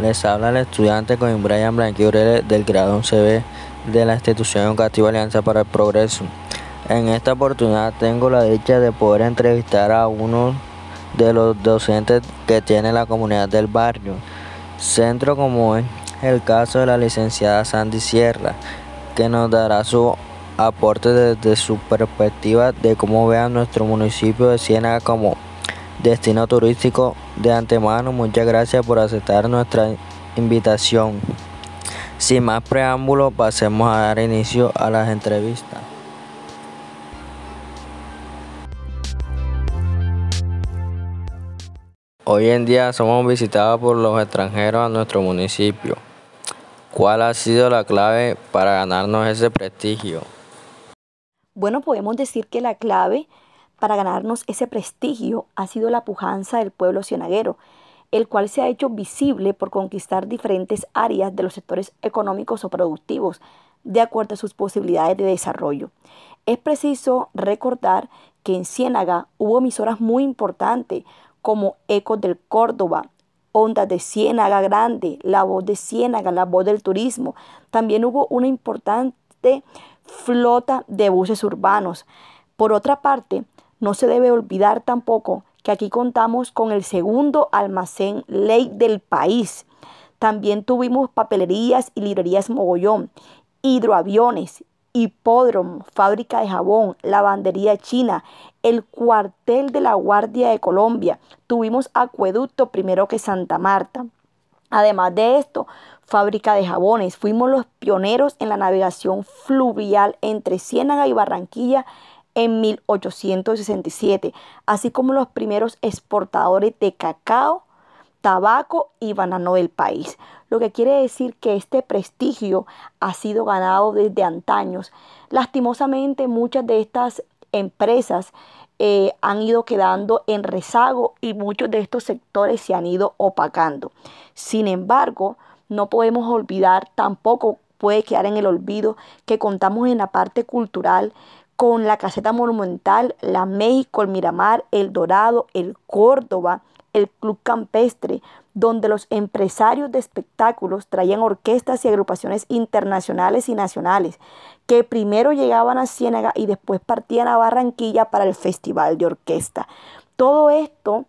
Les habla el estudiante con Brian Blanquiure del grado 11B de la institución educativa Alianza para el Progreso. En esta oportunidad tengo la dicha de poder entrevistar a uno de los docentes que tiene la comunidad del barrio, centro como es el caso de la licenciada Sandy Sierra, que nos dará su aporte desde su perspectiva de cómo vean nuestro municipio de Ciénaga como destino turístico. De antemano, muchas gracias por aceptar nuestra invitación. Sin más preámbulo, pasemos a dar inicio a las entrevistas. Hoy en día somos visitados por los extranjeros a nuestro municipio. ¿Cuál ha sido la clave para ganarnos ese prestigio? Bueno, podemos decir que la clave para ganarnos ese prestigio ha sido la pujanza del pueblo cienaguero, el cual se ha hecho visible por conquistar diferentes áreas de los sectores económicos o productivos, de acuerdo a sus posibilidades de desarrollo. Es preciso recordar que en Ciénaga hubo emisoras muy importantes como Ecos del Córdoba, Ondas de Ciénaga Grande, La Voz de Ciénaga, La Voz del Turismo. También hubo una importante flota de buses urbanos. Por otra parte, no se debe olvidar tampoco que aquí contamos con el segundo almacén ley del país. También tuvimos papelerías y librerías mogollón, hidroaviones, hipódromo, fábrica de jabón, lavandería china, el cuartel de la Guardia de Colombia. Tuvimos acueducto primero que Santa Marta. Además de esto, fábrica de jabones. Fuimos los pioneros en la navegación fluvial entre Ciénaga y Barranquilla en 1867, así como los primeros exportadores de cacao, tabaco y banano del país. Lo que quiere decir que este prestigio ha sido ganado desde antaños. Lastimosamente muchas de estas empresas eh, han ido quedando en rezago y muchos de estos sectores se han ido opacando. Sin embargo, no podemos olvidar, tampoco puede quedar en el olvido que contamos en la parte cultural con la caseta monumental, la México, el Miramar, el Dorado, el Córdoba, el Club Campestre, donde los empresarios de espectáculos traían orquestas y agrupaciones internacionales y nacionales, que primero llegaban a Ciénaga y después partían a Barranquilla para el Festival de Orquesta. Todo esto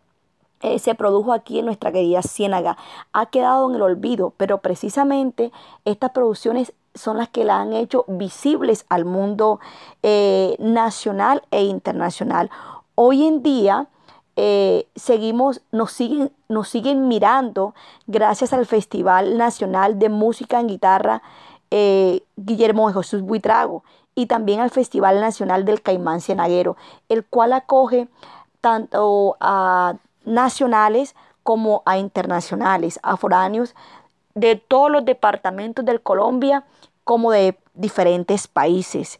eh, se produjo aquí en nuestra querida Ciénaga. Ha quedado en el olvido, pero precisamente estas producciones son las que la han hecho visibles al mundo eh, nacional e internacional. Hoy en día eh, seguimos, nos siguen, nos siguen mirando gracias al Festival Nacional de Música en Guitarra Guillermo de Jesús Buitrago y también al Festival Nacional del Caimán Cienaguero, el cual acoge tanto a nacionales como a internacionales, a foráneos de todos los departamentos de Colombia como de diferentes países,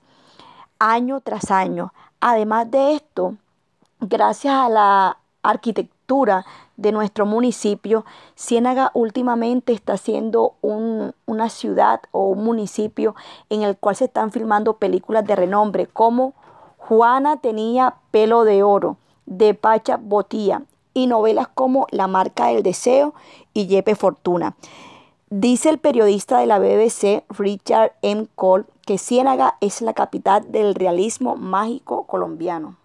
año tras año. Además de esto, gracias a la arquitectura de nuestro municipio, Ciénaga últimamente está siendo una ciudad o un municipio en el cual se están filmando películas de renombre como Juana tenía pelo de oro, de Pacha Botía, y novelas como La marca del deseo y Yepe Fortuna. Dice el periodista de la BBC, Richard M. Cole, que Ciénaga es la capital del realismo mágico colombiano.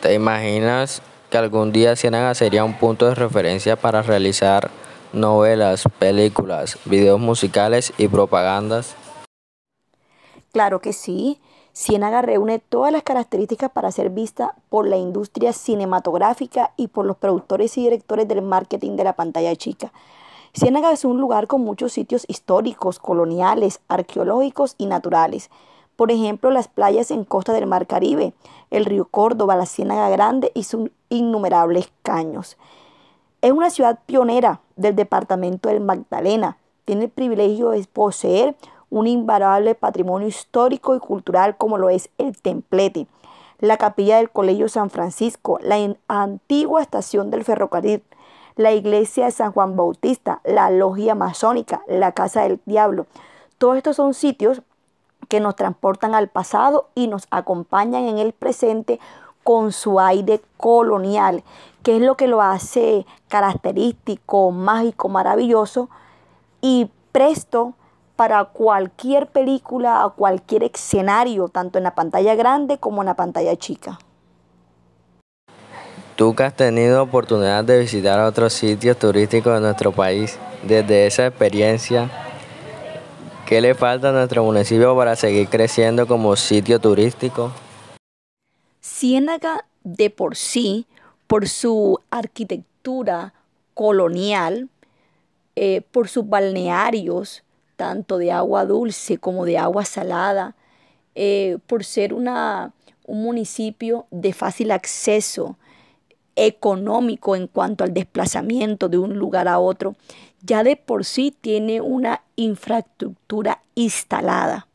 ¿Te imaginas que algún día Ciénaga sería un punto de referencia para realizar novelas, películas, videos musicales y propagandas? Claro que sí. Ciénaga reúne todas las características para ser vista por la industria cinematográfica y por los productores y directores del marketing de la pantalla chica. Ciénaga es un lugar con muchos sitios históricos, coloniales, arqueológicos y naturales. Por ejemplo, las playas en costa del Mar Caribe, el río Córdoba, la Ciénaga Grande y sus innumerables caños. Es una ciudad pionera del departamento del Magdalena. Tiene el privilegio de poseer un invariable patrimonio histórico y cultural como lo es el templete, la capilla del Colegio San Francisco, la antigua estación del ferrocarril, la iglesia de San Juan Bautista, la logia masónica, la casa del diablo. Todos estos son sitios que nos transportan al pasado y nos acompañan en el presente con su aire colonial, qué es lo que lo hace característico, mágico, maravilloso y presto para cualquier película o cualquier escenario, tanto en la pantalla grande como en la pantalla chica. Tú que has tenido oportunidad de visitar otros sitios turísticos de nuestro país, desde esa experiencia, ¿qué le falta a nuestro municipio para seguir creciendo como sitio turístico? Ciénaga de por sí, por su arquitectura colonial, eh, por sus balnearios, tanto de agua dulce como de agua salada, eh, por ser una, un municipio de fácil acceso económico en cuanto al desplazamiento de un lugar a otro, ya de por sí tiene una infraestructura instalada.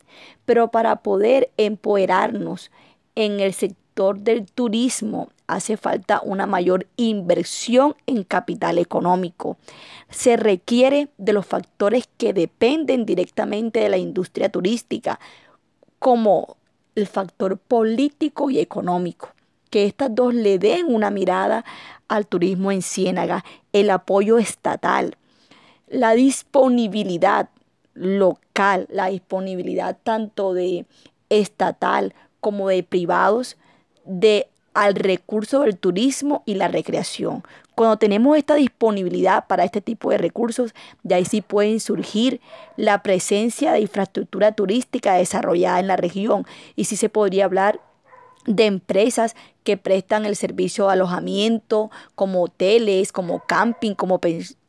Pero para poder empoderarnos en el sector del turismo hace falta una mayor inversión en capital económico. Se requiere de los factores que dependen directamente de la industria turística, como el factor político y económico que estas dos le den una mirada al turismo en Ciénaga, el apoyo estatal, la disponibilidad local, la disponibilidad tanto de estatal como de privados de al recurso del turismo y la recreación. Cuando tenemos esta disponibilidad para este tipo de recursos, de ahí sí pueden surgir la presencia de infraestructura turística desarrollada en la región y sí se podría hablar de empresas que prestan el servicio de alojamiento, como hoteles, como camping, como,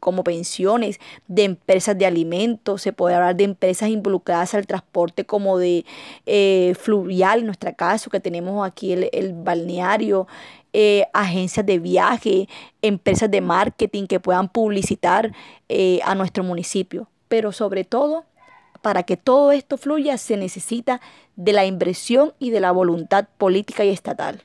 como pensiones, de empresas de alimentos, se puede hablar de empresas involucradas al transporte como de eh, fluvial, en nuestro caso, que tenemos aquí el, balneario, eh, agencias de viaje, empresas de marketing que puedan publicitar eh, a nuestro municipio. Pero sobre todo, para que todo esto fluya se necesita de la inversión y de la voluntad política y estatal.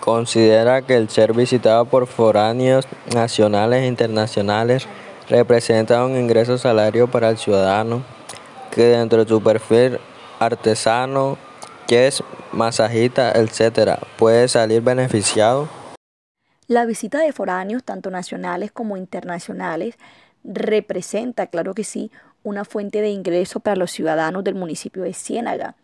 Considera que el ser visitado por foráneos nacionales e internacionales representa un ingreso salario para el ciudadano que dentro de su perfil artesano, que es masajista, etcétera, puede salir beneficiado. La visita de foráneos, tanto nacionales como internacionales, representa, claro que sí, una fuente de ingreso para los ciudadanos del municipio de Ciénaga,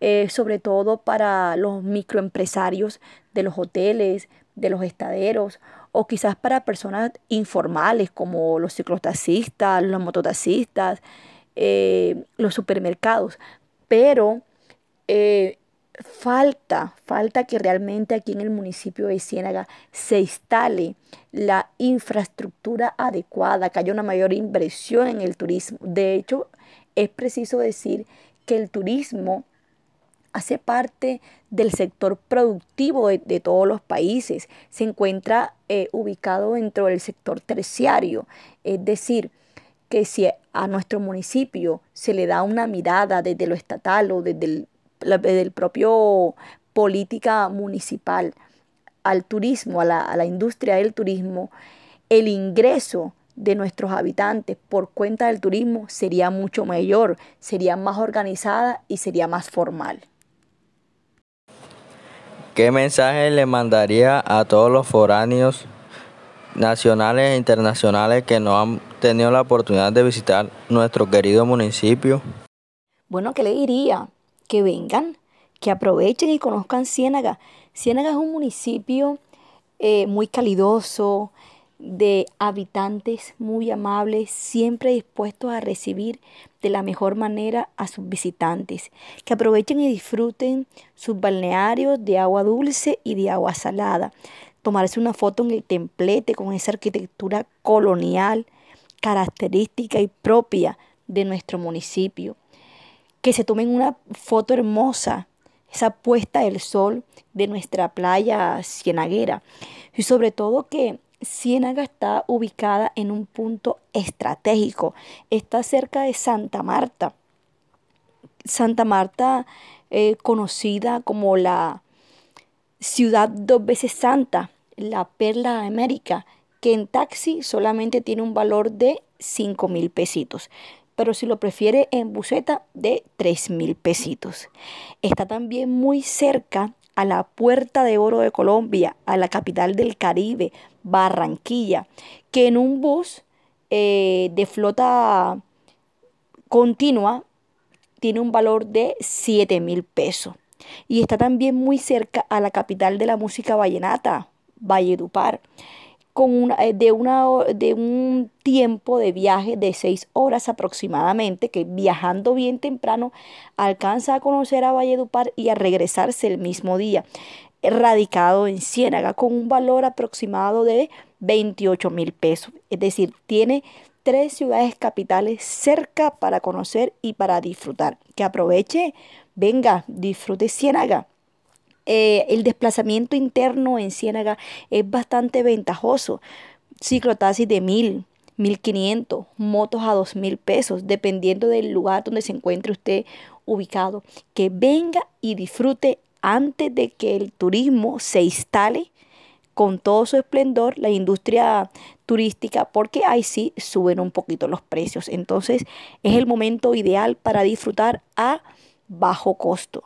eh, sobre todo para los microempresarios de los hoteles, de los estaderos, o quizás para personas informales como los ciclotaxistas, los mototaxistas, eh, los supermercados. Pero eh, falta, falta que realmente aquí en el municipio de Ciénaga se instale la infraestructura adecuada, que haya una mayor inversión en el turismo. De hecho, es preciso decir que el turismo hace parte del sector productivo de, todos los países, se encuentra eh, ubicado dentro del sector terciario, es decir, que si a nuestro municipio se le da una mirada desde lo estatal o desde el del propio política municipal al turismo, a la, industria del turismo, el ingreso de nuestros habitantes por cuenta del turismo sería mucho mayor, sería más organizada y sería más formal. ¿Qué mensaje le mandaría a todos los foráneos nacionales e internacionales que no han tenido la oportunidad de visitar nuestro querido municipio? Bueno, ¿qué le diría? Que vengan, que aprovechen y conozcan Ciénaga. Ciénaga es un municipio eh, muy calidoso, de habitantes muy amables, siempre dispuestos a recibir de la mejor manera a sus visitantes, que aprovechen y disfruten sus balnearios de agua dulce y de agua salada, tomarse una foto en el templete con esa arquitectura colonial característica y propia de nuestro municipio que se tomen una foto hermosa, esa puesta del sol de nuestra playa cienaguera. Y sobre todo que Ciénaga está ubicada en un punto estratégico, está cerca de Santa Marta. Santa Marta, eh, conocida como la ciudad dos veces santa, la perla de América, que en taxi solamente tiene un valor de 5 mil pesitos pero si lo prefiere en buseta de 3 mil pesitos. Está también muy cerca a la Puerta de Oro de Colombia, a la capital del Caribe, Barranquilla, que en un bus eh, de flota continua tiene un valor de 7 mil pesos. Y está también muy cerca a la capital de la música vallenata, Valledupar, con una, eh, de, una, de un tiempo de viaje de 6 horas aproximadamente, que viajando bien temprano alcanza a conocer a Valledupar y a regresarse el mismo día, radicado en Ciénaga, con un valor aproximado de 28 mil pesos. Es decir, tiene tres ciudades capitales cerca para conocer y para disfrutar. Que aproveche, venga, disfrute Ciénaga. Eh, el desplazamiento interno en Ciénaga es bastante ventajoso. Ciclotaxis de mil, 1500, motos a dos mil pesos, dependiendo del lugar donde se encuentre usted ubicado. Que venga y disfrute antes de que el turismo se instale con todo su esplendor la industria turística porque ahí sí suben un poquito los precios. Entonces es el momento ideal para disfrutar a bajo costo.